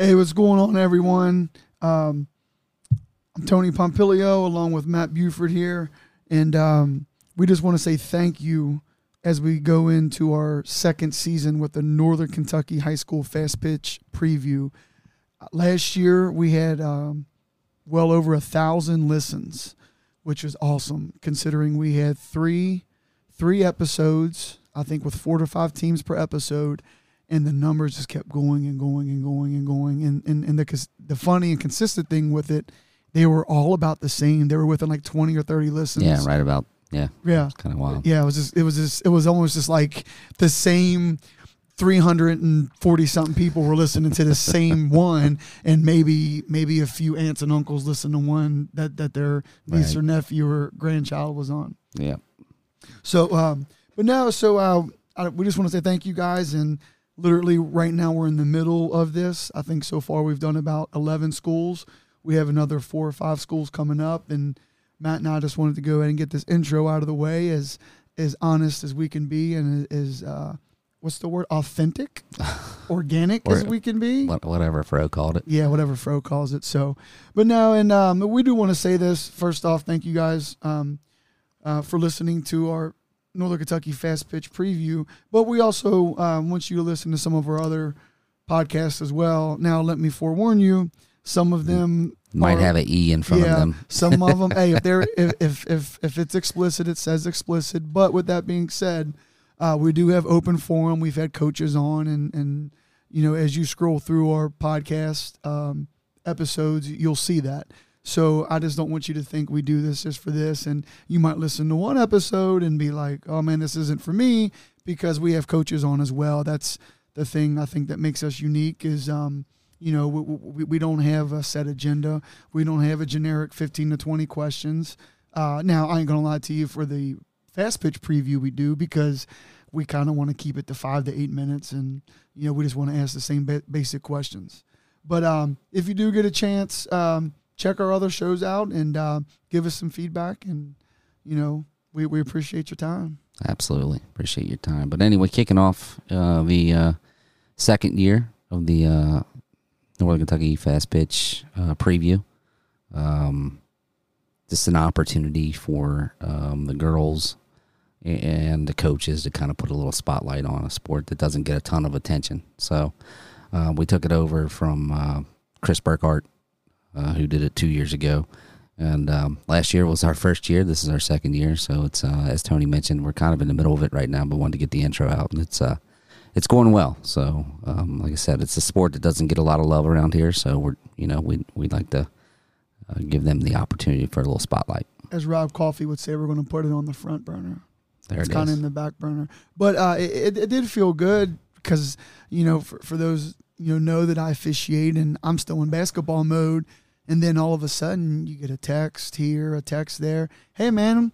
Hey, what's going on, everyone? Um, I'm Tony Pompilio along with Matt Buford here. And um, we just want to say thank you as we go into our second season with the Northern Kentucky High School Fast Pitch Preview. Last year, we had um, well over a thousand listens, which is awesome considering we had three three episodes, I think with four to five teams per episode, and the numbers just kept going and going and going and going. And and, and the the funny and consistent thing with it, they were all about the same. They were within like twenty or thirty listens. Yeah, right about yeah. Yeah, kind of wild. Yeah, it was just it was just it was almost just like the same 340 something people were listening to the same one and maybe maybe a few aunts and uncles listen to one that that their niece right. or nephew or grandchild was on yeah so um but now so uh I, we just want to say thank you guys and literally right now we're in the middle of this. I think so far we've done about 11 schools. We have another four or five schools coming up and matt and i just wanted to go ahead and get this intro out of the way as as honest as we can be and as uh what's the word? Authentic? Organic or, as we can be? whatever fro called it. Yeah whatever fro calls it. So but no and um, we do want to say this. First off thank you guys um, uh, for listening to our northern kentucky fast pitch preview but we also um, want you to listen to some of our other podcasts as well now let me forewarn you some of them might are, have an e in front yeah, of them some of them hey if they're if, if if if it's explicit it says explicit but with that being said uh, we do have open forum. We've had coaches on, and and you know, as you scroll through our podcast um, episodes, you'll see that. So I just don't want you to think we do this just for this, and you might listen to one episode and be like, "Oh man, this isn't for me," because we have coaches on as well. That's the thing I think that makes us unique is. Um, you know, we, we, we, don't have a set agenda. We don't have a generic 15 to 20 questions. Uh, now, I ain't going to lie to you for the fast pitch preview we do because we kind of want to keep it to five to eight minutes, and you know we just want to ask the same ba- basic questions. But um, if you do get a chance, um, check our other shows out and uh, give us some feedback, and you know we we appreciate your time. Absolutely appreciate your time. But anyway, kicking off uh, the uh, second year of the uh, Northern Kentucky Fast Pitch uh, preview. Um, just an opportunity for um, the girls and the coaches to kind of put a little spotlight on a sport that doesn't get a ton of attention. So uh, we took it over from Chris Burkhart, uh, who did it two years ago. And um, last year was our first year. This is our second year. So it's uh, as Tony mentioned, we're kind of in the middle of it right now, but wanted to get the intro out, and it's uh, it's going well. So um, like I said, it's a sport that doesn't get a lot of love around here. So we're you know we we'd like to uh, give them the opportunity for a little spotlight. As Rob Coffee would say, we're going to put it on the front burner. There it's it kind of in the back burner, but uh, it, it did feel good because you know for, for those you know know that I officiate and I'm still in basketball mode, and then all of a sudden you get a text here, a text there. Hey man,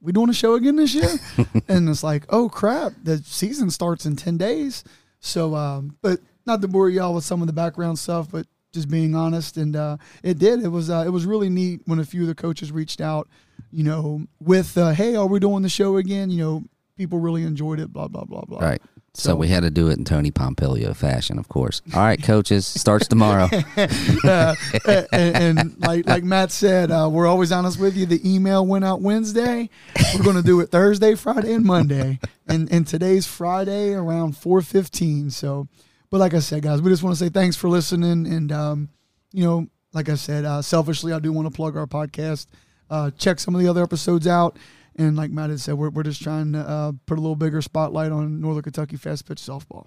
we doing a show again this year? and it's like, oh crap, the season starts in ten days. So, um, but not to bore y'all with some of the background stuff, but just being honest, and uh, it did. It was uh, it was really neat when a few of the coaches reached out, you know, with uh, hey, are we doing the show again? You know, people really enjoyed it. Blah blah blah blah. Right. So, so we had to do it in Tony Pompilio fashion, of course. All right, coaches, starts tomorrow. uh, and, and, like like Matt said, uh, we're always honest with you. The email went out Wednesday. We're going to do it Thursday, Friday, and Monday. And and today's Friday around four fifteen. So but like I said, guys, we just want to say thanks for listening. And, um, you know, like I said, uh, selfishly, I do want to plug our podcast. Uh, check some of the other episodes out. And like Matt had said, we're, we're just trying to uh, put a little bigger spotlight on Northern Kentucky fast pitch softball.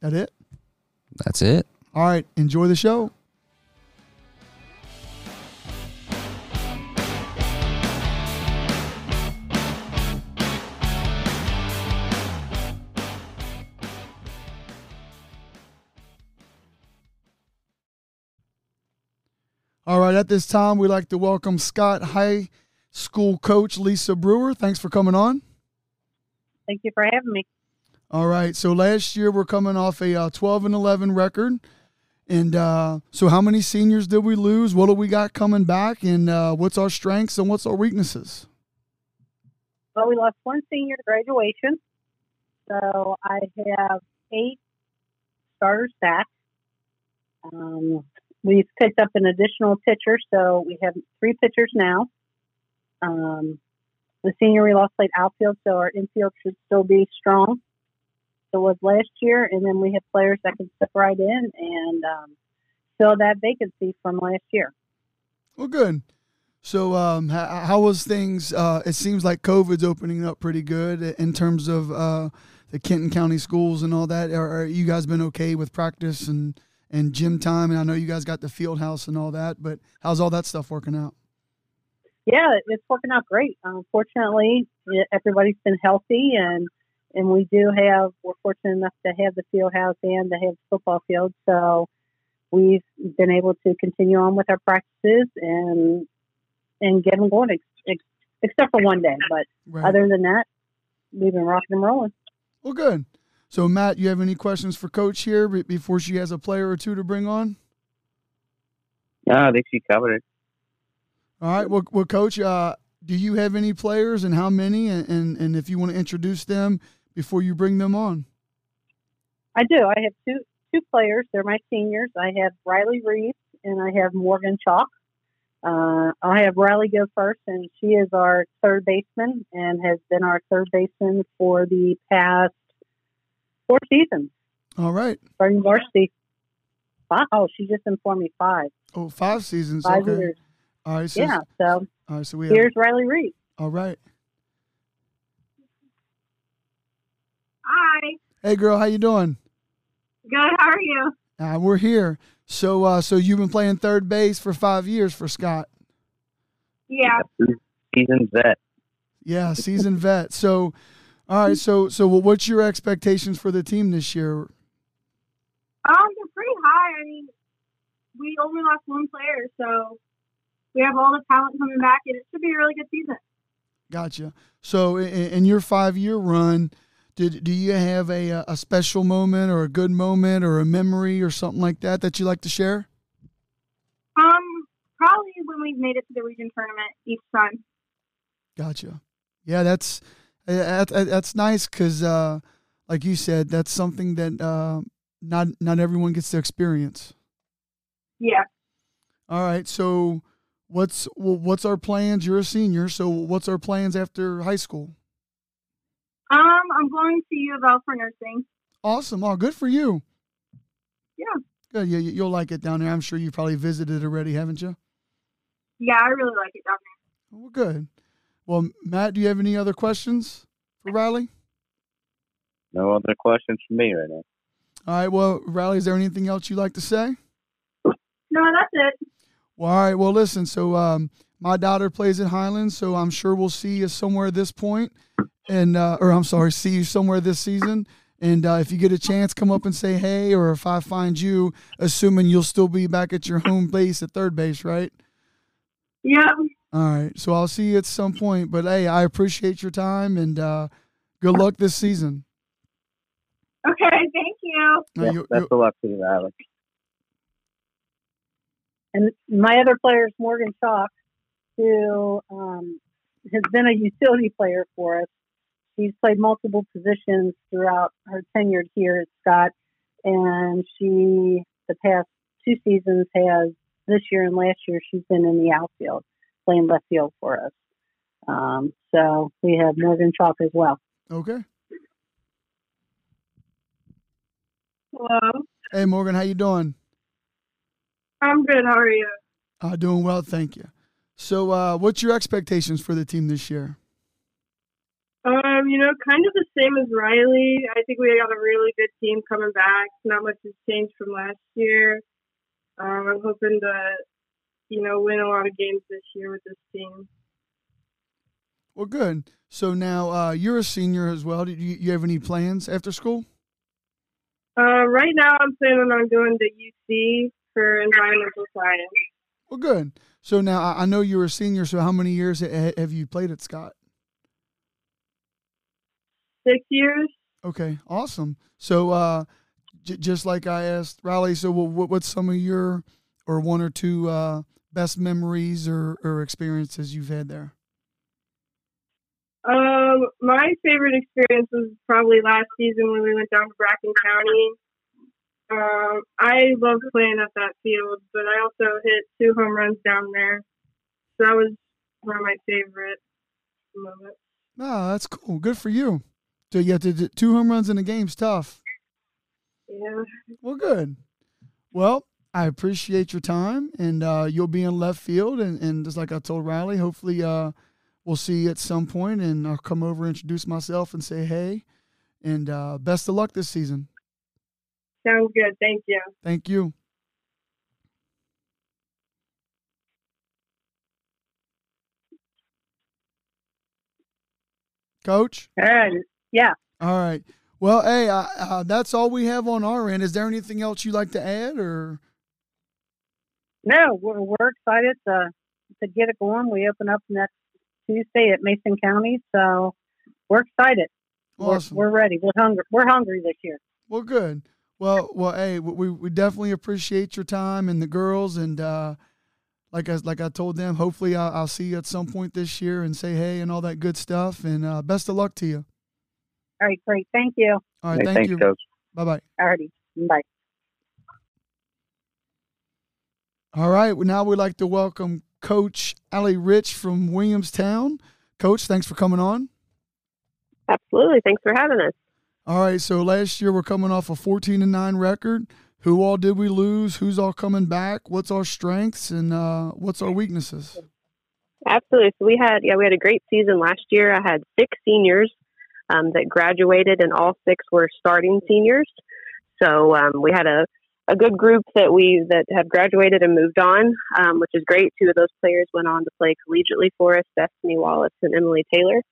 That it? That's it. All right. Enjoy the show. All right, at this time, we'd like to welcome Scott High School coach Lisa Brewer. Thanks for coming on. Thank you for having me. All right, so last year we're coming off a uh, 12 and 11 record. And uh, so, how many seniors did we lose? What do we got coming back? And uh, what's our strengths and what's our weaknesses? Well, we lost one senior to graduation. So, I have eight starter stats Um, we've picked up an additional pitcher, so we have three pitchers now. Um, the senior we lost played outfield, so our infield should still be strong. So was last year, and then we have players that can step right in and um, fill that vacancy from last year. Well, good. So, um, how, how was things? Uh, it seems like COVID's opening up pretty good in terms of uh, the Kenton County schools and all that. Are, are, you guys been okay with practice and, and gym time? And I know you guys got the field house and all that, but how's all that stuff working out? Yeah, it's working out great. Uh, Unfortunately, everybody's been healthy, and and we do have. We're fortunate enough to have the field house and to have the football field, so we've been able to continue on with our practices and and get them going, ex- except for one day. But right. other than that, we've been rocking and rolling. Well, good. So, Matt, you have any questions for Coach here before she has a player or two to bring on? No, I think she covered it. All right. Well, well Coach, uh, do you have any players and how many? And, and, and if you want to introduce them before you bring them on. I do. I have two two players. They're my seniors. I have Riley Reeves and I have Morgan Chalk. Uh, I have Riley go first, and she is our third baseman and has been our third baseman for the past four seasons. All right. Starting varsity. Oh, she just informed me five. Oh, five seasons. Five okay. years. All right. So, yeah. So. All right. So we. Here's have, Riley Reed. All right. Hi. Hey, girl. How you doing? Good. How are you? Uh, we're here. So, uh, so you've been playing third base for five years for Scott. Yeah. Seasoned vet. Yeah, seasoned vet. So, all right. So, so what's your expectations for the team this year? Um, they're pretty high. I mean, we only lost one player, so we have all the talent coming back, and it should be a really good season. Gotcha. So, in, in your five-year run, did do you have a a special moment or a good moment or a memory or something like that that you like to share? Um, probably when we made it to the region tournament each time. Gotcha. Yeah, that's that, that's nice because, uh, like you said, that's something that uh, not not everyone gets to experience. Yeah. All right. So, what's well, what's our plans? You're a senior, so what's our plans after high school? Um, I'm going to U of L for nursing. Awesome. Oh, good for you. Yeah. Good. Yeah, you'll like it down there. I'm sure you probably visited already, haven't you? Yeah, I really like it down there. Well, good. Well, Matt, do you have any other questions for Riley? No other questions for me right now. All right. Well, Riley, is there anything else you'd like to say? No, that's it. Well, all right. Well, listen. So, um, my daughter plays at Highlands, so I'm sure we'll see you somewhere at this point and uh, or I'm sorry, see you somewhere this season. And uh, if you get a chance, come up and say hey. Or if I find you, assuming you'll still be back at your home base at third base, right? Yeah. All right. So I'll see you at some point. But hey, I appreciate your time and uh, good luck this season. Okay. Thank you. Yeah, you, best of luck to you, Alex. And my other player is Morgan Chalk, who um, has been a utility player for us She's played multiple positions throughout her tenure here at Scott, and she, the past two seasons, has this year and last year, she's been in the outfield, playing left field for us. Um, so we have Morgan Chalk as well. Okay. Hello. Hey Morgan, how you doing? I'm good. How are you? Uh, doing well, thank you. So, uh, what's your expectations for the team this year? Um, you know, kind of the same as Riley. I think we got a really good team coming back. Not much has changed from last year. Um, I'm hoping to, you know, win a lot of games this year with this team. Well, good. So now uh, you're a senior as well. Do you, you have any plans after school? Uh, right now, I'm planning on going to UC for environmental science. Well, good. So now I know you're a senior. So how many years have you played at Scott? six years. Okay, awesome. So, uh, j- just like I asked Riley, so what, what's some of your or one or two uh, best memories or, or experiences you've had there? Um, my favorite experience was probably last season when we went down to Bracken County. Um, I love playing at that field, but I also hit two home runs down there. So that was one of my favorite moments. Oh, that's cool. Good for you. So you have to do two home runs in a game's tough. Yeah. Well, good. Well, I appreciate your time, and uh, you'll be in left field. And, and just like I told Riley, hopefully uh, we'll see you at some point, and I'll come over, introduce myself, and say hey. And uh, best of luck this season. Sounds good. Thank you. Thank you. Coach? And yeah, All right. Well, hey, uh, uh, that's all we have on our end. Is there anything else you'd like to add, or no, we're, we're excited to to get it going. We open up next Tuesday at Mason County, so we're excited. awesome? We're, we're ready. We're hungry. We're hungry this year. Well, good. Well, well, hey, we we definitely appreciate your time and the girls, and uh, like I like I told them, hopefully I'll, I'll see you at some point this year and say hey and all that good stuff. And uh, best of luck to you. All right, great. Thank you. All right, Hey, thank thanks, you. Coach. Bye bye. Alrighty, bye. All right, well, now we'd like to welcome Coach Allie Rich from Williamstown. Coach, thanks for coming on. Absolutely. Thanks for having us. All right, so last year we're coming off a 14 and 9 record. Who all did we lose? Who's all coming back? What's our strengths and uh, what's our weaknesses? Absolutely. So we had yeah we had a great season last year. I had six seniors um, that graduated, and all six were starting seniors. So um, we had a a good group that we that have graduated and moved on, um, which is great. Two of those players went on to play collegiately for us, Destiny Wallace and Emily Taylor.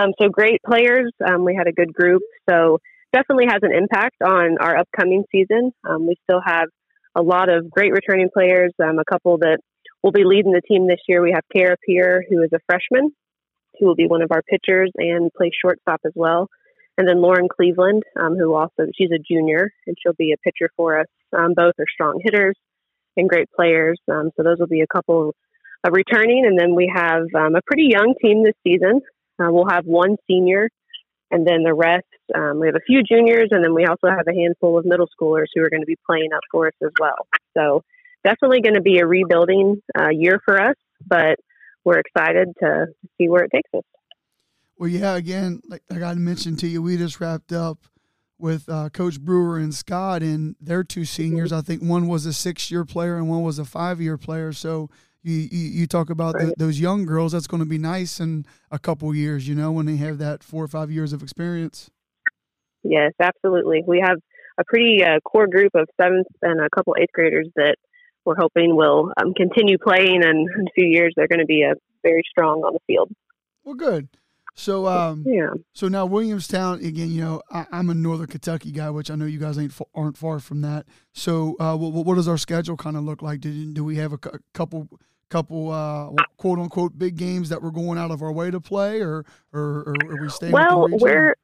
Um, so great players. Um, we had a good group. So definitely has an impact on our upcoming season. Um, we still have a lot of great returning players. Um, a couple that will be leading the team this year. We have Kara Peer, who is a freshman, who will be one of our pitchers and play shortstop as well. And then Lauren Cleveland, um, who also she's a junior and she'll be a pitcher for us. Um, both are strong hitters and great players. So those will be a couple of returning. And then we have a pretty young team this season. Uh, we'll have one senior, and then the rest. Um, we have a few juniors, and then we also have a handful of middle schoolers who are going to be playing up for us as well. So definitely going to be a rebuilding uh, year for us, but we're excited to see where it takes us. Well, yeah, again, like, like I mentioned to mention to you, we just wrapped up with uh, Coach Brewer and Scott, and they're two seniors. I think one was a six year player and one was a five year player. So you, you, you talk about Right. th those young girls, that's going to be nice in a couple years, you know, when they have that four or five years of experience. Yes, absolutely. We have a pretty uh, core group of seventh and a couple eighth graders that we're hoping will um, continue playing, and in a few years they're going to be a very strong on the field. Well, good. So, um, Yeah. So now Williamstown again. You know, I, I'm a Northern Kentucky guy, which I know you guys ain't aren't far from that. So, uh, what, what does our schedule kind of look like? Do, do we have a cou- couple couple uh, quote unquote big games that we're going out of our way to play, or or, or are we staying? Well, we're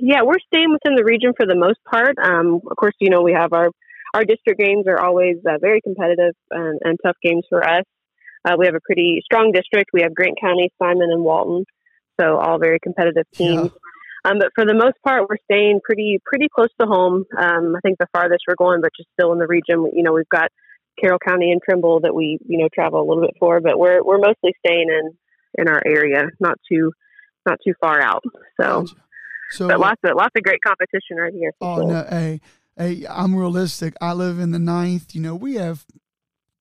yeah, we're staying within the region for the most part. Um, of course, you know we have our our district games are always uh, very competitive and, and tough games for us. Uh, we have a pretty strong district. We have Grant County, Simon, and Walton, so all very competitive teams. Um, but for the most part, we're staying pretty pretty close to home. Um, I think the farthest we're going, but just still in the region. You know, we've got Carroll County and Trimble that we you know travel a little bit for, but we're we're mostly staying in in our area, not too not too far out. So, Gotcha. So, but lots of lots of great competition right here. oh sure. no, hey, hey, I'm realistic. I live in the ninth. You know, we have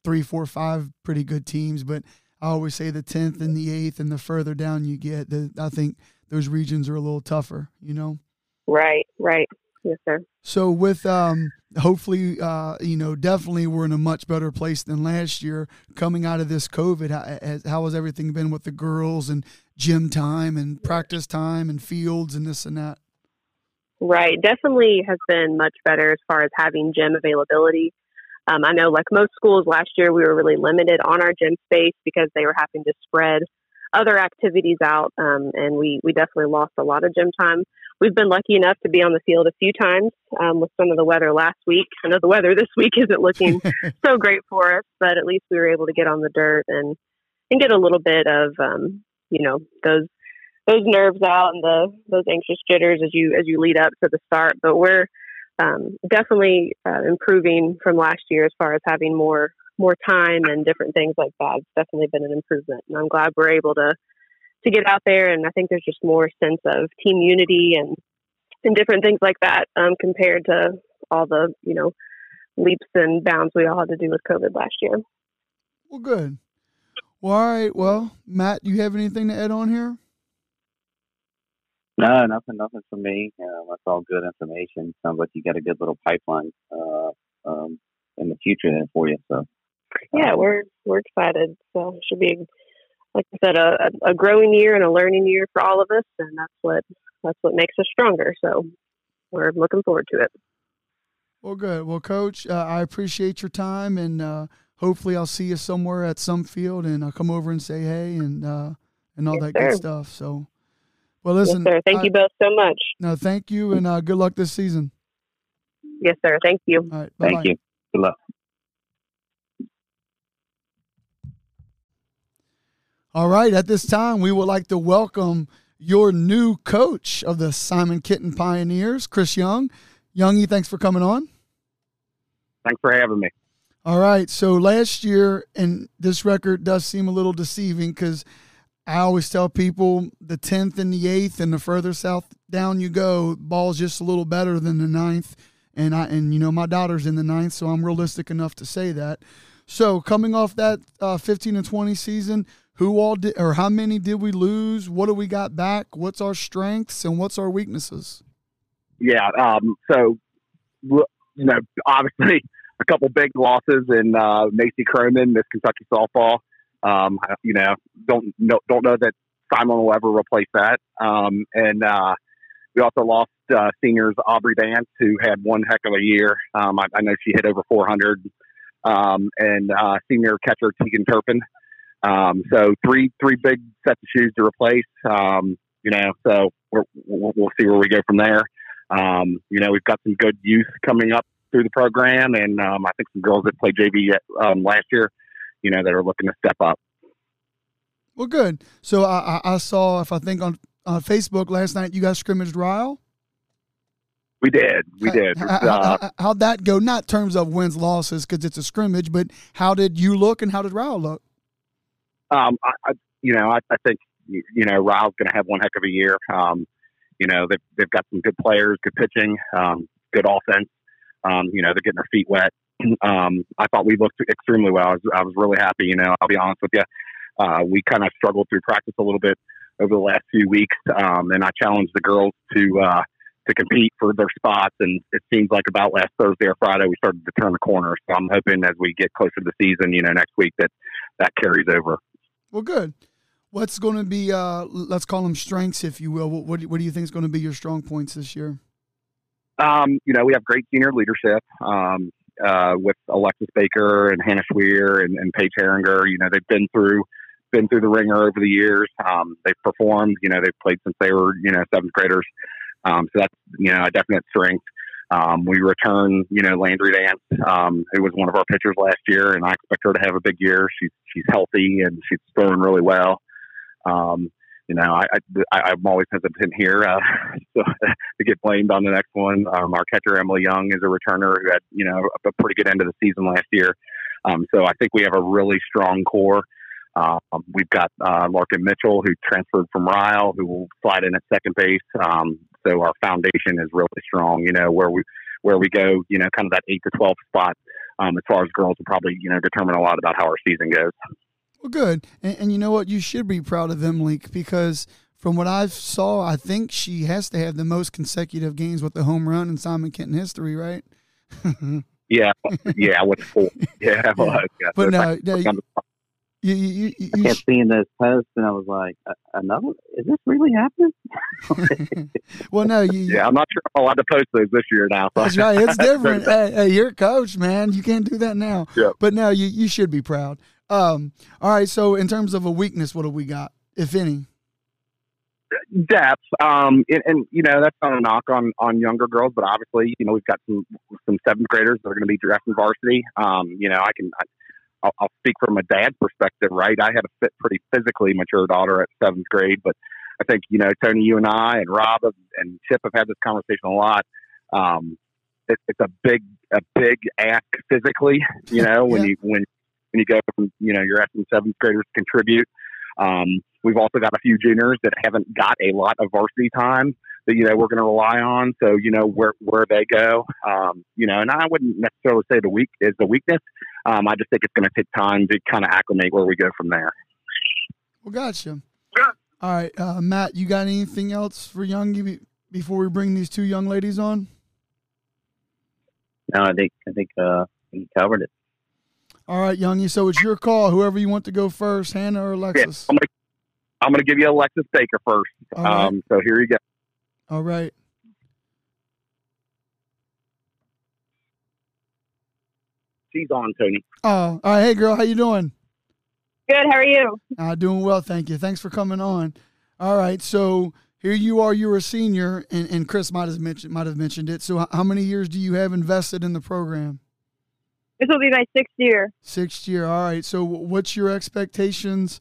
three, four, five pretty good teams, but I always say the tenth and the eighth, and the further down you get, the I think those regions are a little tougher. You know. Right, right. Yes, sir. So with um, hopefully, uh, you know, definitely we're in a much better place than last year. Coming out of this COVID, how, has- how has everything been with the girls and gym time and practice time and fields and this and that? Right. Definitely has been much better as far as having gym availability. Um, I know, like most schools last year, we were really limited on our gym space because they were having to spread other activities out, um, and we we definitely lost a lot of gym time. We've been lucky enough to be on the field a few times um, with some of the weather last week. I know the weather this week isn't looking so great for us, but at least we were able to get on the dirt and and get a little bit of um, you know those those nerves out and the those anxious jitters as you as you lead up to the start. But we're um, definitely uh, improving from last year as far as having more more time and different things like that. It's definitely been an improvement, and I'm glad we're able to to get out there. And I think there's just more sense of team unity and and different things like that um, compared to all the you know leaps and bounds we all had to do with COVID last year. Well, good. Well, all right. Well, Matt, do you have anything to add on here? No, nothing, nothing for me. Uh, that's all good information. Sounds like you got a good little pipeline uh, um, in the future there for you. So, yeah, we're we're excited. So it should be, like I said, a, a growing year and a learning year for all of us, and that's what that's what makes us stronger. So we're looking forward to it. Well, good. Well, Coach, uh, I appreciate your time, and uh, hopefully, I'll see you somewhere at some field, and I'll come over and say hey and uh, and all yes, that sir. good stuff. So. Well, listen. Yes, sir. Thank I, you both so much. No, thank you, and uh, good luck this season. Yes, sir. Thank you. All right. Thank bye-bye. you. Good luck. All right. At this time, we would like to welcome your new coach of the Simon Kenton Pioneers, Chris Young. Youngie, thanks for coming on. Thanks for having me. All right. So last year, and this record does seem a little deceiving because I always tell people the 10th and the 8th, and the further south down you go, ball's just a little better than the ninth. And I and you know my daughter's in the ninth, so I'm realistic enough to say that. So coming off that uh, 15 and 20 season, who all did or how many did we lose? What do we got back? What's our strengths and what's our weaknesses? Yeah. Um, so, you know, obviously a couple big losses in uh, Macy Croman, Miss Kentucky softball. Um, you know, don't know, don't know that Simon will ever replace that. Um, and uh, we also lost uh, seniors Aubrey Vance, who had one heck of a year. Um, I, I know she hit over 400. Um, and uh, senior catcher Tegan Turpin. Um, so three three big sets of shoes to replace. Um, you know, so we're, we'll, we'll see where we go from there. Um, you know, we've got some good youth coming up through the program, and um, I think some girls that played JV um, last year, you know, that are looking to step up. Well, good. So I, I saw, if I think on uh, Facebook last night, you guys scrimmaged Ryle. We did. We did. How, uh, how, how'd that go? Not terms of wins losses because it's a scrimmage, but how did you look and how did Ryle look? Um, I, I you know, I, I think you know Ryle's going to have one heck of a year. Um, you know, they've they've got some good players, good pitching, um, good offense. Um, you know, they're getting their feet wet. Um, I thought we looked extremely well. I was, I was really happy. You know, I'll be honest with you. Uh, we kind of struggled through practice a little bit over the last few weeks, um, and I challenged the girls to uh, to compete for their spots. And it seems like about last Thursday or Friday, we started to turn the corner. So I'm hoping as we get closer to the season, you know, next week that that carries over. Well, good. What's going to be, uh, let's call them strengths, if you will. What, what, do, what do you think is going to be your strong points this year? Um, you know, we have great senior leadership um, uh, with Alexis Baker and Hannah Schweer and, and Paige Herringer. You know, they've been through been through the ringer over the years. Um, they've performed. You know, they've played since they were you know seventh graders. Um, so that's you know a definite strength. Um, we return, you know, Landry Dance, um, who was one of our pitchers last year, and I expect her to have a big year. She's she's healthy and she's throwing really well. Um, you know, I, I I'm always hesitant here uh, so, to get blamed on the next one. Um, our catcher Emily Young is a returner who had you know a pretty good end of the season last year. Um, so I think we have a really strong core. Um, we've got uh, Larkin Mitchell, who transferred from Ryle, who will slide in at second base. Um, so our foundation is really strong. You know where we where we go. You know, kind of that eight to twelve spot. Um, as far as girls will probably you know determine a lot about how our season goes. Well, good, and, and you know what? You should be proud of them, Leak, because from what I've saw, I think she has to have the most consecutive games with the home run in Simon Kenton history, right? yeah, yeah, with four. Yeah, well, yeah. but no, no you, you, you, you, I kept seeing those posts, and I was like, "Another? Is this really happening?" well, no, you. Yeah, I'm not sure I'm allowed to post those this year now. So. That's right. It's different. hey, hey, you're a coach, man. You can't do that now. Yeah. But now you you should be proud. Um. All right. So in terms of a weakness, what do we got, if any? Depth, um, and, and you know that's not a knock on on younger girls, but obviously, you know, we've got some some seventh graders that are going to be drafting varsity. Um, you know, I can I, I'll, I'll speak from a dad perspective, right? I had a fit, pretty physically mature daughter at seventh grade, but I think you know Tony, you and I, and Rob and Chip have had this conversation a lot. Um, it, it's a big a big ask physically. You know, when Yeah. you when when you go from you know you're asking seventh graders to contribute. Um, we've also got a few juniors that haven't got a lot of varsity time that you know we're going to rely on. So you know where where they go. Um, you know, and I wouldn't necessarily say the weak is the weakness. Um, I just think it's going to take time to kind of acclimate where we go from there. Well, gotcha. Yeah. All right, uh, Matt, you got anything else for Youngie be- before we bring these two young ladies on? No, I think I think uh, he covered it. All right, Youngie. So it's your call. Whoever you want to go first, Hannah or Yeah, Alexis. I'm gonna I'm gonna give you Alexis Baker first. All right. Um, so here you go. All right. She's on, Tony. Oh, all right. Hey, girl, how you doing? Good. How are you? Uh, doing well, thank you. Thanks for coming on. All right, so here you are. You're a senior, and, and Chris might have mentioned might have mentioned it. So, how many years do you have invested in the program? This will be my sixth year. Sixth year. All right. So, what's your expectations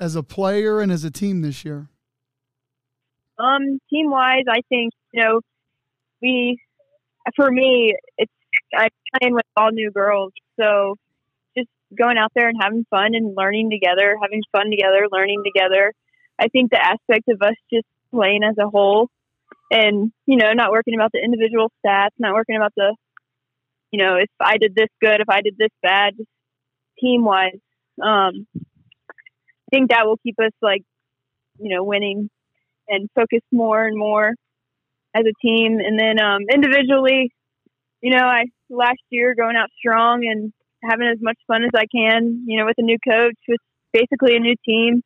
as a player and as a team this year? Um, team wise, I think you know we, for me, it's I'm playing with all new girls, so just going out there and having fun and learning together, having fun together, learning together. I think the aspect of us just playing as a whole, and you know, not working about the individual stats, not working about the, you know, if I did this good, if I did this bad, team wise. Um, I think that will keep us like, you know, winning and focus more and more as a team. And then um, individually, you know, I last year going out strong and having as much fun as I can, you know, with a new coach, with basically a new team.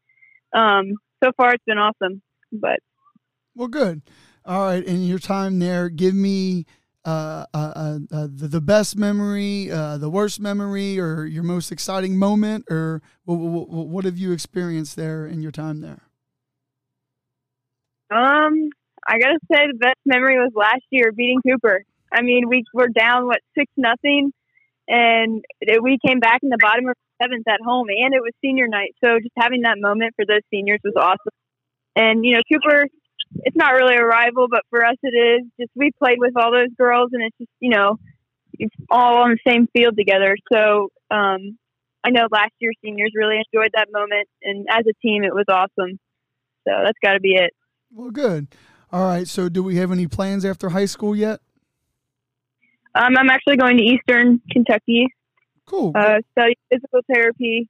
Um, so far, it's been awesome. But Well, good. All right, in your time there, give me uh, uh, uh, uh, the, the best memory, uh, the worst memory, or your most exciting moment, or what, what, what have you experienced there in your time there? um, I gotta say, the best memory was last year beating Cooper. I mean, we were down what six nothing, and we came back in the bottom of seventh at home, and it was senior night. So just having that moment for those seniors was awesome. And you know, Cooper, it's not really a rival, but for us it is. Just we played with all those girls, and it's just you know, it's all on the same field together. So um, I know last year seniors really enjoyed that moment, and as a team, it was awesome. So that's got to be it. Well, good. All right. So, do we have any plans after high school yet? Um, I'm actually going to Eastern Kentucky, Cool. uh, study physical therapy.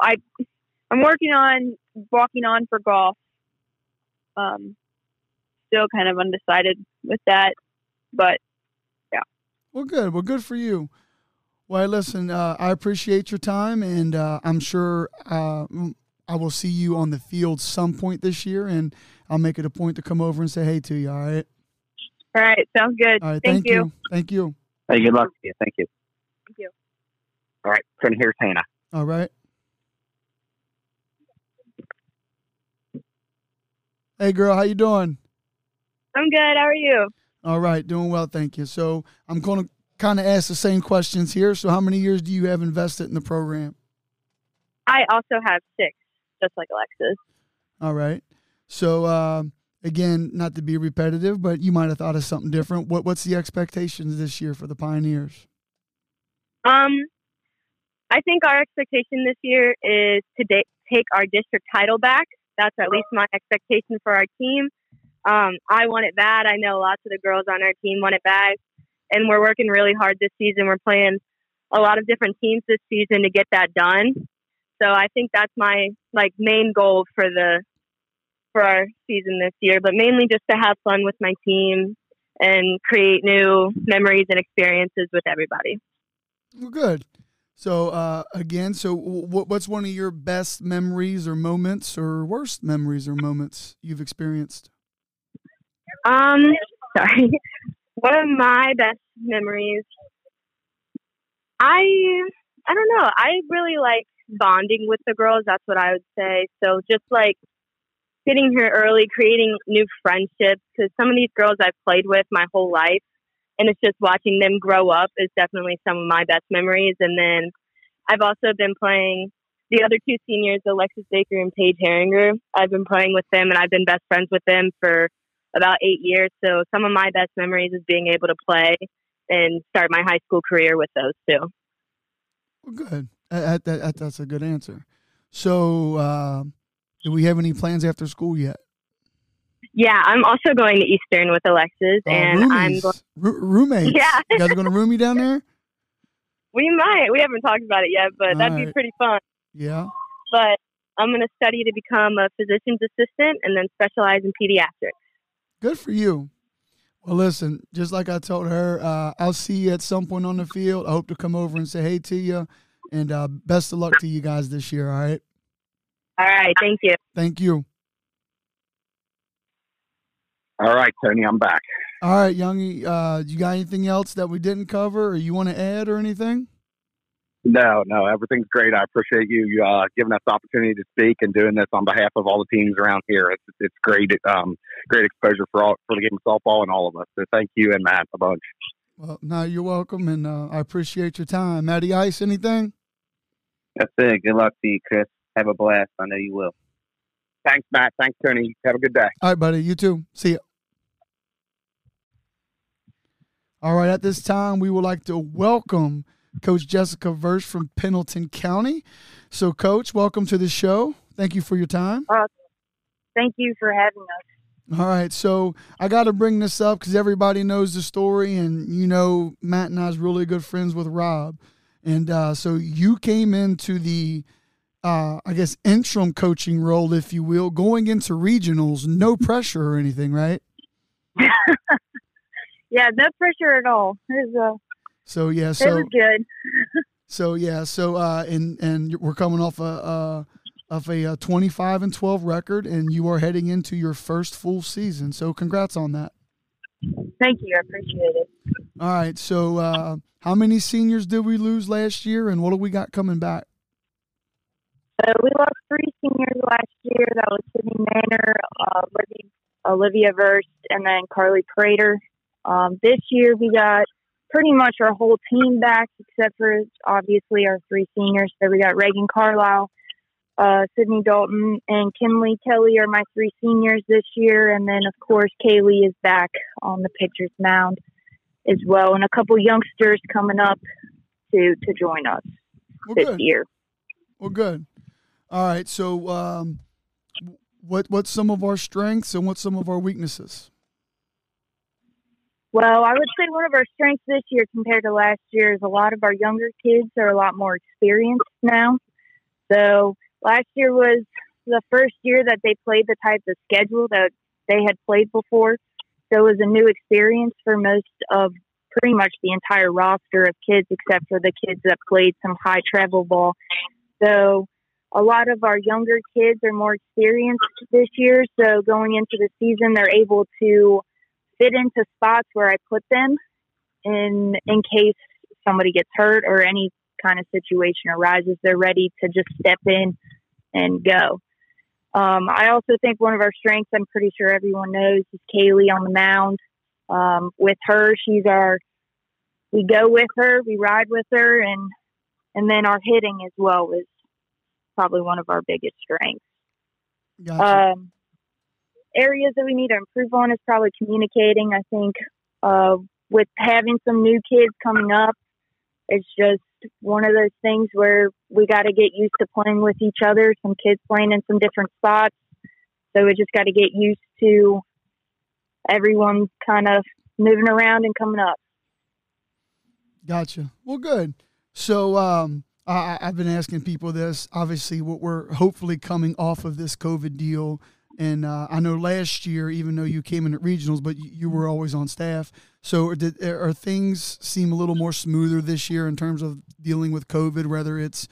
I, I'm working on walking on for golf. Um, still kind of undecided with that, but yeah. Well, good. Well, good for you. Well, listen, uh, I appreciate your time, and uh, I'm sure uh, I will see you on the field some point this year, and I'll make it a point to come over and say hey to you. All right. All right, sounds good. All right. Thank, you. Thank you. Hey, good luck to you. Thank you. Thank you. All right, Tony. Here's Hannah. All right. Hey, girl, how you doing? I'm good. How are you? All right, doing well, thank you. So I'm going to kind of ask the same questions here. So, how many years do you have invested in the program? I also have six, just like Alexis. All right. So, um, again, not to be repetitive, but you might have thought of something different. What What's the expectations this year for the Pioneers? Um, I think our expectation this year is to take our district title back. That's at least my expectation for our team. Um, I want it bad. I know lots of the girls on our team want it bad, and we're working really hard this season. We're playing a lot of different teams this season to get that done. So I think that's my like main goal for the for our season this year, but mainly just to have fun with my team and create new memories and experiences with everybody. Well, good. So, uh, again, so what, what's one of your best memories or moments or worst memories or moments you've experienced? Um, sorry. One of my best memories. I I don't know. I really like bonding with the girls. That's what I would say. So just like getting here early, creating new friendships. Because some of these girls I've played with my whole life, and it's just watching them grow up is definitely some of my best memories. And then I've also been playing the other two seniors, Alexis Baker and Paige Herringer. I've been playing with them, and I've been best friends with them for about eight years. So some of my best memories is being able to play and start my high school career with those two. Well, good. That, that, that's a good answer. So, uh, do we have any plans after school yet? Yeah, I'm also going to Eastern with Alexis, Uh, and I'm roomies. going. Ro- roommates. Yeah. you guys are going to room me down there? We might. We haven't talked about it yet, but that'd be pretty fun. Yeah. But I'm going to study to become a physician's assistant and then specialize in pediatrics. Good for you. Well, listen, just like I told her, uh, I'll see you at some point on the field. I hope to come over and say hey to you. And uh, best of luck to you guys this year, all right? All right. Thank you. Thank you. All right, Tony, I'm back. All right, Youngie, uh, you got anything else that we didn't cover or you want to add or anything? No, no, everything's great. I appreciate you uh, giving us the opportunity to speak and doing this on behalf of all the teams around here. It's it's great, um, great exposure for all for the game of softball and all of us. So thank you and Matt a bunch. Well, no, you're welcome, and uh, I appreciate your time. Matty Ice, anything? That's it. Good luck to you, Chris. Have a blast. I know you will. Thanks, Matt. Thanks, Tony. Have a good day. All right, buddy. You too. See ya. All right. At this time, we would like to welcome Coach Jessica Versch from Pendleton County. So, Coach, welcome to the show. Thank you for your time. Uh, Thank you for having us. All right. So, I got to bring this up because everybody knows the story, and you know, Matt and I's really good friends with Rob. And uh, so, you came into the uh, I guess interim coaching role, if you will, going into regionals, no pressure or anything, right? Yeah, no pressure at all. It was, uh, So yeah, it so was good. so yeah, so uh, and and we're coming off a uh, of a uh, twenty five and twelve record, and you are heading into your first full season. So congrats on that. Thank you. I appreciate it. All right, so uh, how many seniors did we lose last year, and what do we got coming back? So we lost three seniors last year. That was Sydney Manor, uh, Olivia, Olivia Verst, and then Carly Prater. Um, this year we got pretty much our whole team back, except for obviously our three seniors. So we got Reagan Carlisle, uh, Sydney Dalton, and Kimley Kelly are my three seniors this year. And then, of course, Kaylee is back on the pitcher's mound as well, and a couple youngsters coming up to to join us Well, this good. year. Well, good. All right, so um, what what's some of our strengths and what's some of our weaknesses? Well, I would say one of our strengths this year compared to last year is a lot of our younger kids are a lot more experienced now. So last year was the first year that they played the type of schedule that they had played before. So it was a new experience for most of pretty much the entire roster of kids, except for the kids that played some high travel ball. So a lot of our younger kids are more experienced this year. So going into the season, they're able to fit into spots where I put them in in case somebody gets hurt or any kind of situation arises. They're ready to just step in and go. Um, I also think one of our strengths, I'm pretty sure everyone knows, is Kaylee on the mound. Um, with her, she's our, we go with her, we ride with her, and and then our hitting as well is probably one of our biggest strengths. Gotcha. Um, areas that we need to improve on is probably communicating. I think uh, with having some new kids coming up, it's just one of those things where we got to get used to playing with each other. Some kids playing in some different spots, so we just got to get used to everyone kind of moving around and coming up. Gotcha. Well, good. So um, I, I've been asking people this. Obviously, what we're hopefully coming off of this COVID deal, and uh, I know last year, even though you came in at regionals, but you, you were always on staff. So did are things seem a little more smoother this year in terms of dealing with COVID, whether it's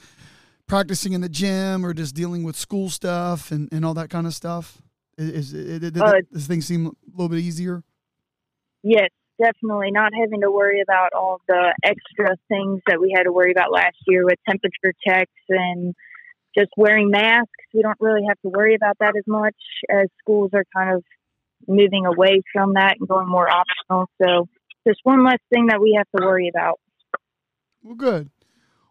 practicing in the gym or just dealing with school stuff and, and all that kind of stuff? Is, is, is, Uh, does things seem a little bit easier? Yes, definitely. Not having to worry about all the extra things that we had to worry about last year with temperature checks and just wearing masks. We don't really have to worry about that as much as schools are kind of moving away from that and going more optional. So just one less thing that we have to worry about. Well, good.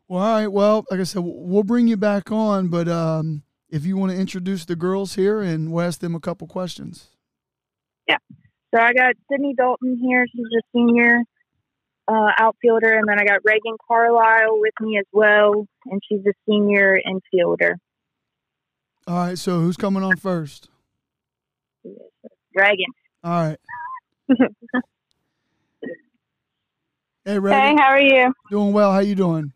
Well, all right. Well, like I said, we'll bring you back on, but um, if you want to introduce the girls here and we'll ask them a couple questions. So I got Sydney Dalton here. She's a senior uh, outfielder, and then I got Reagan Carlisle with me as well, and she's a senior infielder. All right. So who's coming on first? Reagan. All right. Hey, Reagan. Hey, how are you? Doing well. How you doing?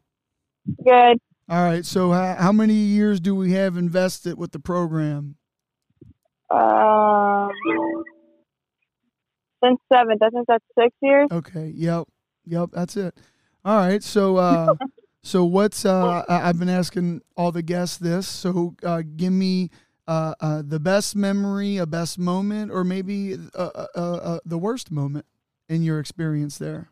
Good. All right. So how, how many years do we have invested with the program? Um, since seventh, I think that's six years. Okay. Yep. Yep. That's it. All right. So, uh, so what's uh, I've been asking all the guests this. So, uh, give me uh, uh, the best memory, a best moment, or maybe uh, uh, uh, uh, the worst moment in your experience there.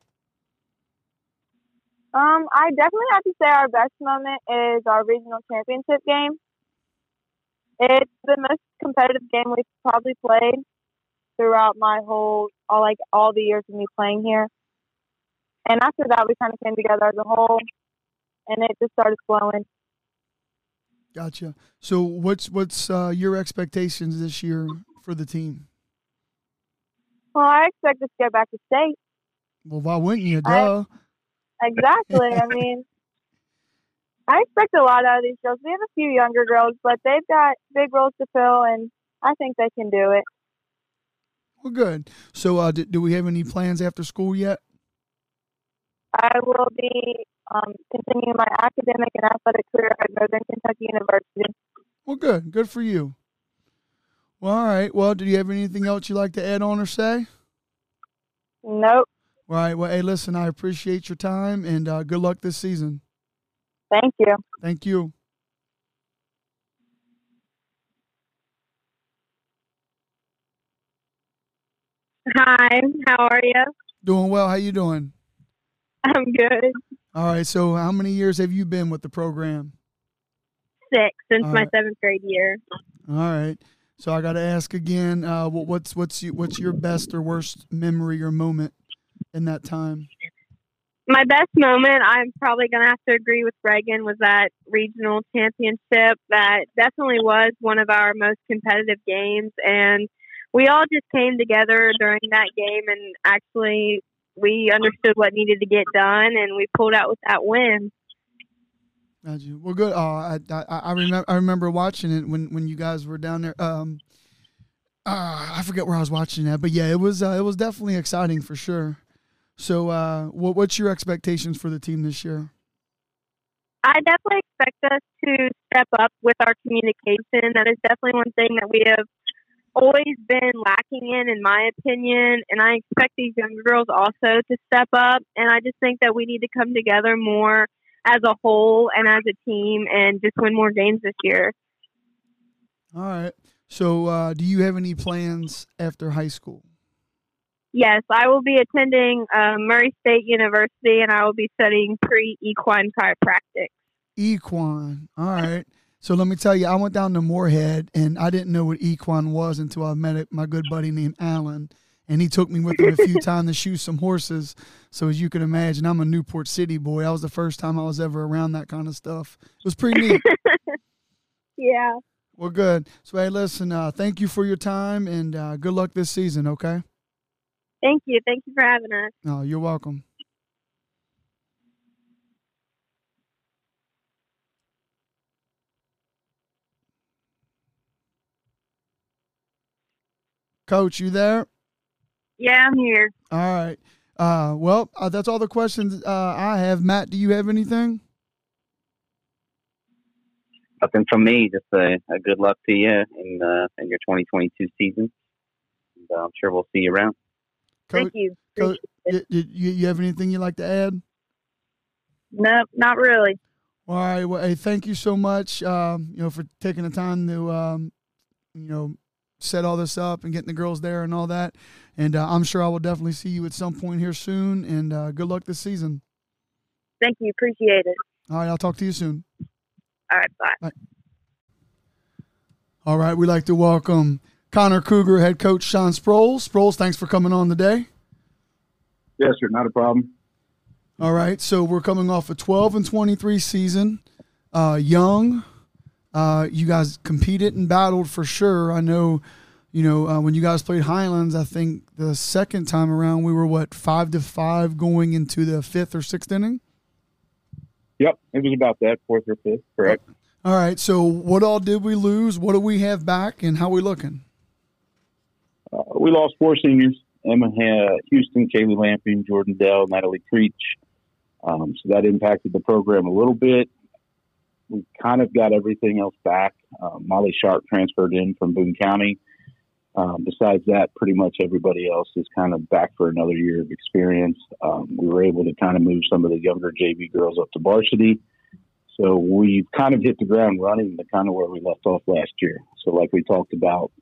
Um, I definitely have to say our best moment is our regional championship game. It's the most competitive game we've probably played throughout my whole, all like all the years of me playing here. And after that, we kind of came together as a whole, and it just started flowing. Gotcha. So, what's what's uh, your expectations this year for the team? Well, I expect us to get back to state. Well, why wouldn't you? I- Exactly. I mean, I expect a lot out of these girls. We have a few younger girls, but they've got big roles to fill, and I think they can do it. Well, good. So, uh, do, do we have any plans after school yet? I will be um, continuing my academic and athletic career at Northern Kentucky University. Well, good. Good for you. Well, all right. Well, do you have anything else you'd like to add on or say? Nope. All right. Well, hey, listen, I appreciate your time and uh, good luck this season. Thank you. Thank you. Hi, how are you? Doing well. How you doing? I'm good. All right. So, how many years have you been with the program? Six since All my right. seventh grade year. All right. So, I got to ask again. Uh, what's what's you, what's your best or worst memory or moment in that time? My best moment, I'm probably going to have to agree with Reagan, was that regional championship. That definitely was one of our most competitive games. And we all just came together during that game and actually we understood what needed to get done and we pulled out with that win. Got you. Well, good. Oh, I, I I remember I remember watching it when when you guys were down there. Um, uh, I forget where I was watching that, but yeah, it was uh, it was definitely exciting for sure. So, uh, what what's your expectations for the team this year? I definitely expect us to step up with our communication. That is definitely one thing that we have always been lacking in, in my opinion. And I expect these younger girls also to step up. And I just think that we need to come together more as a whole and as a team and just win more games this year. All right. So, uh, do you have any plans after high school? Yes, I will be attending uh, Murray State University and I will be studying pre equine chiropractic. Equine. All right. So let me tell you, I went down to Morehead and I didn't know what equine was until I met my good buddy named Alan. And he took me with him a few times to shoot some horses. So as you can imagine, I'm a Newport City boy. That was the first time I was ever around that kind of stuff. It was pretty neat. Yeah. well, good. So hey, listen, uh, thank you for your time and uh, good luck this season. Okay. Thank you. Thank you for having us. Oh, you're welcome. Coach, you there? Yeah, I'm here. All right. Uh, well, uh, that's all the questions uh, I have. Matt, do you have anything? Nothing from me. Just a, a good luck to you in uh, in your 2022 season. And, uh, I'm sure we'll see you around. Coach, Thank you. Coach y- y- you, you have anything you'd like to add? No, not really. All right. Well, hey, thank you so much. Um, you know, for taking the time to, um, you know, set all this up and getting the girls there and all that. And uh, I'm sure I will definitely see you at some point here soon. And uh, good luck this season. Thank you. Appreciate it. All right. I'll talk to you soon. All right. Bye. All right. We'd like to welcome Conner Cougar head coach Sean Sproles. Sproles, thanks for coming on today. Yes, sir. Not a problem. All right, so we're coming off a 12 and 23 season. Uh, young, uh, you guys competed and battled for sure. I know you know, uh, when you guys played Highlands, I think the second time around we were what five to five going into the fifth or sixth inning. Yep, it was about that fourth or fifth, correct. All right. So what all did we lose? What do we have back, and how are we looking? Uh, we lost four seniors: Emma Houston, Kaylee Lamping, Jordan Dell, Natalie Creech. Um, so that impacted the program a little bit. We kind of got everything else back. Uh, Molly Sharp transferred in from Boone County. Um, besides that, pretty much everybody else is kind of back for another year of experience. Um, we were able to kind of move some of the younger JV girls up to varsity. So we've kind of hit the ground running to kind of where we left off last year. So, like we talked about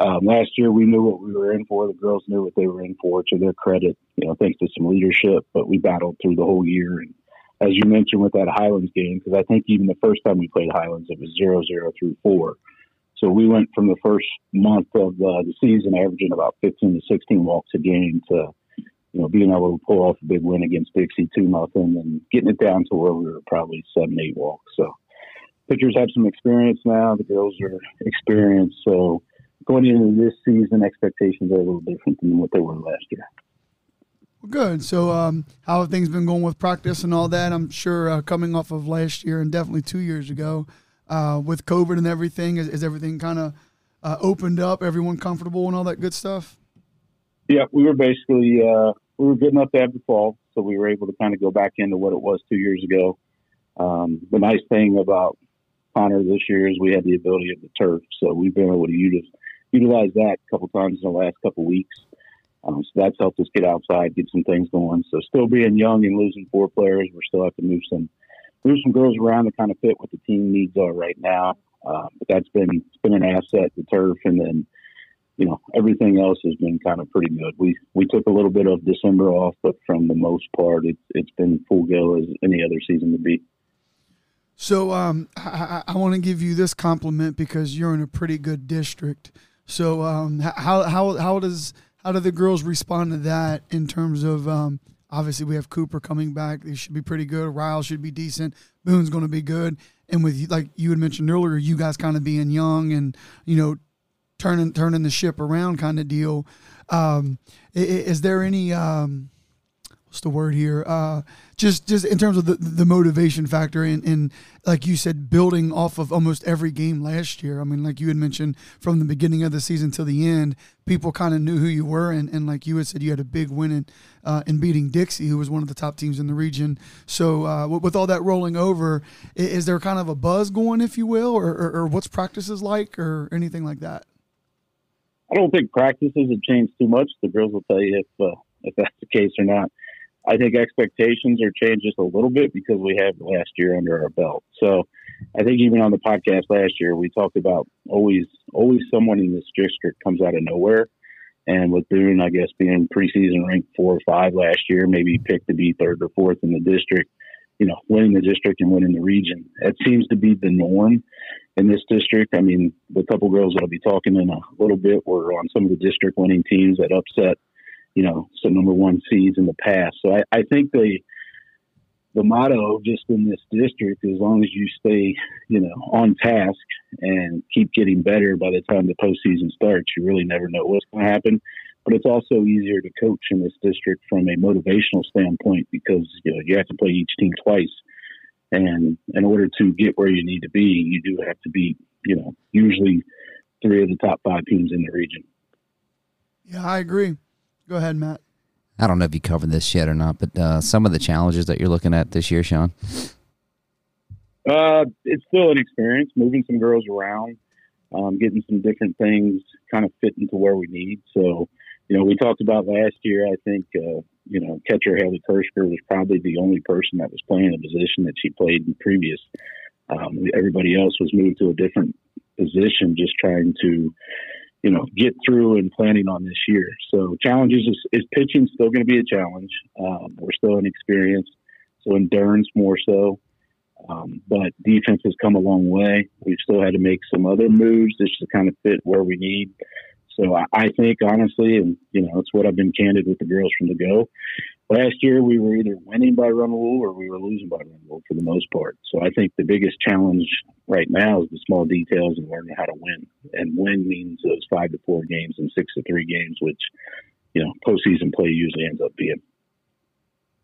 um, last year, we knew what we were in for. The girls knew what they were in for. To their credit, you know, thanks to some leadership, but we battled through the whole year. And as you mentioned with that Highlands game, because I think even the first time we played Highlands, it was zero zero through four. So we went from the first month of uh, the season averaging about 15 to 16 walks a game to, you know, being able to pull off a big win against Dixie two nothing and getting it down to where we were probably seven eight walks. So pitchers have some experience now. The girls are experienced. So going into this season, expectations are a little different than what they were last year. Well, good. So, um, how have things been going with practice and all that? I'm sure uh, coming off of last year and definitely two years ago, uh, with COVID and everything? Is, is everything kind of uh, opened up? Everyone comfortable and all that good stuff? Yeah, we were basically uh, we were good enough to have the fall, so we were able to kind of go back into what it was two years ago. Um, the nice thing about Conner this year is we had the ability of the turf, so we've been able to utilize, utilize that a couple times in the last couple weeks. Um, so that's helped us get outside, get some things going. So still being young and losing four players, we're still have to move some move some girls around to kind of fit what the team needs are right now. Uh, but that's been it's been an asset to turf, and then you know everything else has been kind of pretty good. We we took a little bit of December off, but from the most part, it's it's been full go as any other season would be. So um, I, I want to give you this compliment because you're in a pretty good district. So um, how how how does how do the girls respond to that in terms of um, Obviously, we have Cooper coming back. They should be pretty good. Ryle should be decent. Boone's going to be good. And with like you had mentioned earlier, you guys kind of being young and you know turning turning the ship around kind of deal. Um, is, is there any um, what's the word here? Uh, just just in terms of the, the motivation factor and, and like you said, building off of almost every game last year. I mean, like you had mentioned from the beginning of the season till the end, people kind of knew who you were, and, and like you had said, you had a big win in uh, in beating Dixie, who was one of the top teams in the region. So uh, with all that rolling over, is there kind of a buzz going, if you will, or, or, or what's practices like, or anything like that? I don't think practices have changed too much. The girls will tell you if uh, if that's the case or not. I think expectations are changed just a little bit because we have last year under our belt. So I think even on the podcast last year, we talked about always, always someone in this district comes out of nowhere. And with Boone, I guess being preseason ranked four or five last year, maybe picked to be third or fourth in the district, you know, winning the district and winning the region. That seems to be the norm in this district. I mean, the couple girls that I'll be talking in a little bit were on some of the district winning teams that upset you know, some number one seeds in the past. So I, I think the the motto just in this district, as long as you stay, you know, on task and keep getting better by the time the postseason starts, you really never know what's going to happen. But it's also easier to coach in this district from a motivational standpoint because you know you have to play each team twice, and in order to get where you need to be, you do have to beat, you know, usually three of the top five teams in the region. Yeah, I agree. Go ahead, Matt. I don't know if you covered this yet or not, but uh, some of the challenges that you're looking at this year, Sean. Uh, it's still an experience moving some girls around, um, getting some different things kind of fit into where we need. So, you know, we talked about last year. I think uh, you know catcher Haley Kirschker was probably the only person that was playing a position that she played in previous. Um, everybody else was moved to a different position, just trying to you know, get through and planning on this year. So challenges is, is pitching still going to be a challenge. Um, we're still inexperienced, so endurance more so. Um, but defense has come a long way. We've still had to make some other moves just to kind of fit where we need. So I, I think honestly, and you know, it's what I've been candid with the girls from the go. Last year we were either winning by run rule or we were losing by run rule for the most part. So I think the biggest challenge right now is the small details and learning how to win. And win means those five to four games and six to three games, which you know postseason play usually ends up being.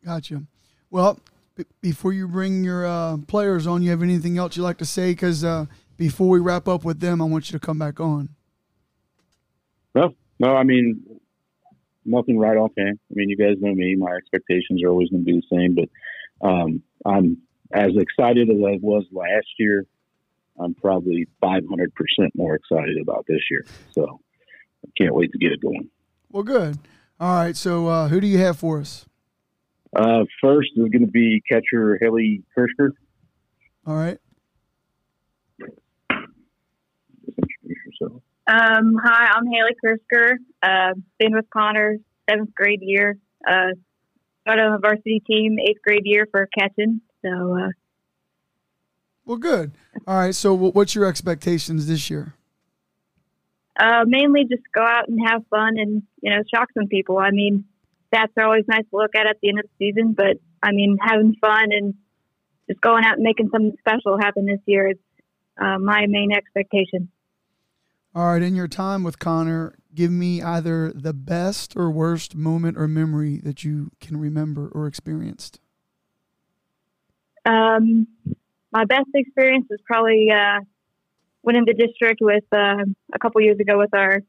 Gotcha. Well, b- before you bring your uh, players on, you have anything else you'd like to say? Because uh, before we wrap up with them, I want you to come back on. No, no, I mean nothing right offhand. I mean, you guys know me; my expectations are always going to be the same. But um, I'm as excited as I was last year. I'm probably 500 percent more excited about this year. So I can't wait to get it going. Well, good. All right. So, uh, who do you have for us? Uh, first is going to be catcher Haley Kirschker. All right. Introduce yourself. Um, hi, I'm Haley Krisker. Uh, been with Conner seventh grade year. Uh, got on the varsity team eighth grade year for catching. So uh, Well, good. All right. So, what's your expectations this year? uh, mainly just go out and have fun and you know shock some people. I mean, stats are always nice to look at at the end of the season, but I mean having fun and just going out and making something special happen this year is uh, my main expectation. All right. In your time with Conner, give me either the best or worst moment or memory that you can remember or experienced. Um, my best experience is probably uh, winning the district with uh, a couple years ago with our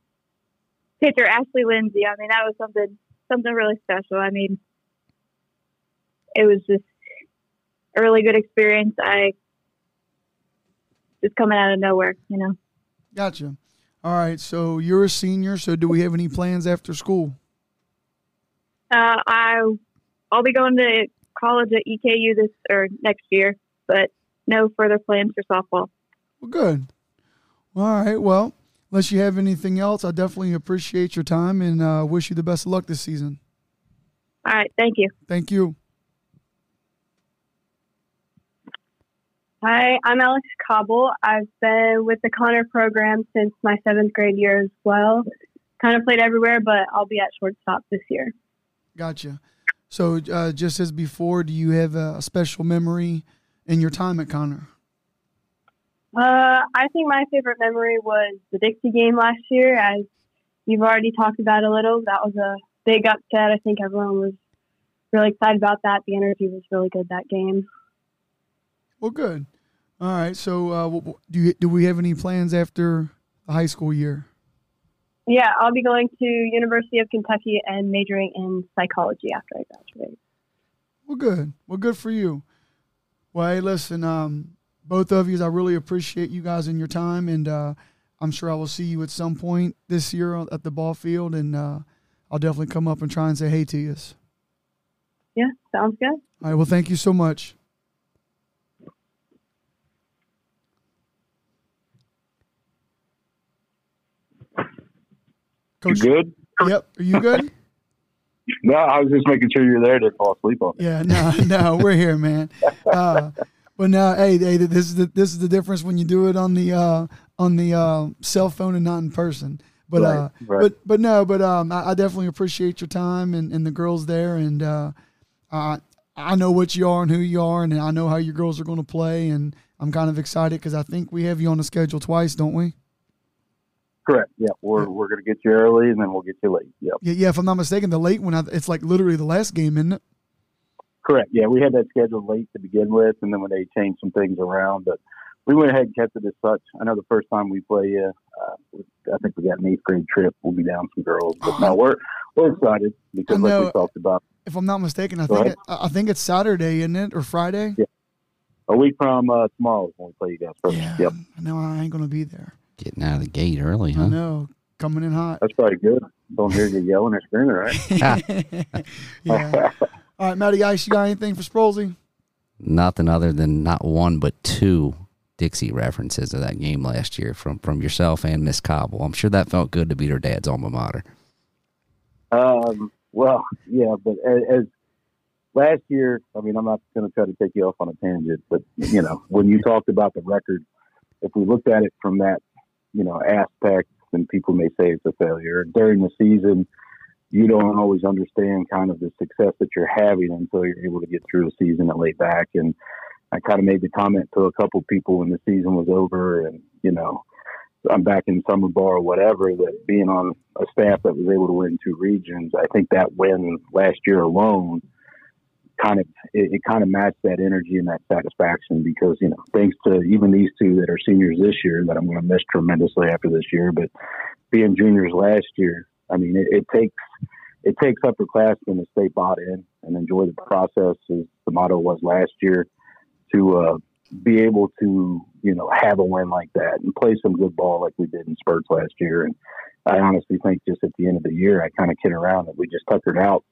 pitcher Ashley Lindsay. I mean, that was something something really special. I mean, it was just a really good experience. I just coming out of nowhere, you know. Gotcha. All right. So, you're a senior. So, do we have any plans after school? Uh, I I'll be going to college at EKU this or next year, but no further plans for softball. Well, good. All right. Well, unless you have anything else, I definitely appreciate your time and uh, wish you the best of luck this season. All right, thank you. Thank you. Hi, I'm Alex Cobble. I've been with the Conner program since my seventh grade year as well. Kind of played everywhere, but I'll be at shortstop this year. Gotcha. So, uh, just as before, do you have a special memory in your time at Conner? Uh, I think my favorite memory was the Dixie game last year, as you've already talked about a little. That was a big upset. I think everyone was really excited about that. The energy was really good that game. Well, good. All right. So, uh, do you, do we have any plans after the high school year? Yeah, I'll be going to University of Kentucky and majoring in psychology after I graduate. Well, good. Well, good for you. Well, hey, listen, um, both of you, I really appreciate you guys and your time, and uh, I'm sure I will see you at some point this year at the ball field, and uh, I'll definitely come up and try and say hey to you. Yeah, sounds good. All right. Well, thank you so much. You good? Yep. Are you good? No, I was just making sure you're there to fall asleep on. Yeah, no, no, we're here, man. Uh, but now, hey, hey, this is the this is the difference when you do it on the uh, on the uh, cell phone and not in person. But Right, uh, right. but but no, but um, I, I definitely appreciate your time and, and the girls there, and uh, I I know what you are and who you are, and I know how your girls are going to play, and I'm kind of excited because I think we have you on the schedule twice, don't we? Correct. Yeah, we're we're gonna get you early and then we'll get you late. Yep. Yeah, yeah. If I'm not mistaken, the late one, it's like literally the last game, isn't it? Correct. Yeah, we had that scheduled late to begin with, and then when they changed some things around, but we went ahead and kept it as such. I know the first time we play you, uh, I think we got an eighth grade trip. We'll be down some girls, but no, we're we're excited because, like we talked about, If I'm not mistaken, I Go think it, I think it's Saturday, isn't it, or Friday? Yeah. a week from uh, tomorrow when we play you guys first. Yep, I know I ain't gonna be there. Getting out of the gate early, I huh? know, coming in hot. that's probably good. Don't hear you yelling or screaming, right? yeah. All right, Matty Ice, you got anything for Sprolsey? Nothing other than not one but two Dixie references of that game last year from from yourself and Miss Cobble. I'm sure that felt good to beat her dad's alma mater. Um, well, yeah, but as, as last year, I mean, I'm not going to try to take you off on a tangent, but you know, when you talked about the record, if we looked at it from that, you know, aspects, and people may say it's a failure. During the season, you don't always understand kind of the success that you're having until you're able to get through the season and lay back and I kind of made the comment to a couple people when the season was over, and you know, I'm back in summer ball or whatever. That being on a staff that was able to win two regions, I think that win last year alone kind of it, it, kind of matched that energy and that satisfaction because you know thanks to even these two that are seniors this year that I'm going to miss tremendously after this year, but being juniors last year, I mean it, it takes it takes upperclassmen to stay bought in and enjoy the process, as the motto was last year, to uh, be able to you know have a win like that and play some good ball like we did in spurts last year. And I honestly think just at the end of the year, I kind of kid around that we just tuckered out.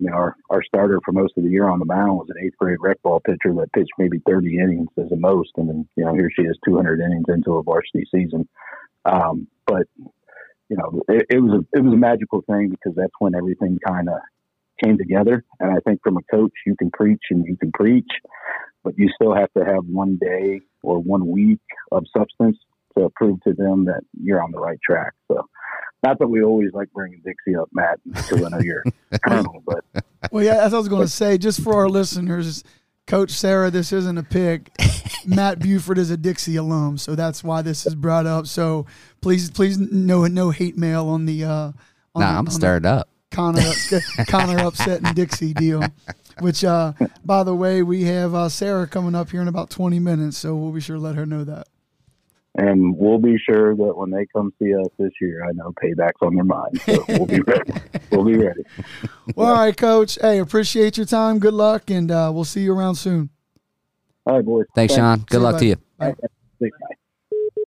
I mean, our, our starter for most of the year on the mound was an eighth grade rec ball pitcher that pitched maybe 30 innings as the most. And then, you know, here she is 200 innings into a varsity season. Um, but, you know, it, it was a, it was a magical thing because that's when everything kind of came together. And I think from a coach, you can preach and you can preach, but you still have to have one day or one week of substance to prove to them that you're on the right track. So, not that we always like bringing Dixie up, Matt, because I know you're colonel, but well, yeah, as I was going to say, just for our listeners, Coach Sarah, this isn't a pick. Matt Buford is a Dixie alum, so that's why this is brought up. So please, please, no, no hate mail on the. Uh, on nah, I'm stirred up. Conner, Conner upsetting Dixie deal. Which, uh, by the way, we have uh, Sarah coming up here in about 20 minutes, so we'll be sure to let her know that. And we'll be sure that when they come see us this year, I know payback's on their mind. So we'll be ready. we'll be ready. Well, all right, Coach. Hey, appreciate your time. Good luck, and uh, we'll see you around soon. All right, boys. Thanks, Thanks. Sean. Good see luck you, to you. Bye. Bye.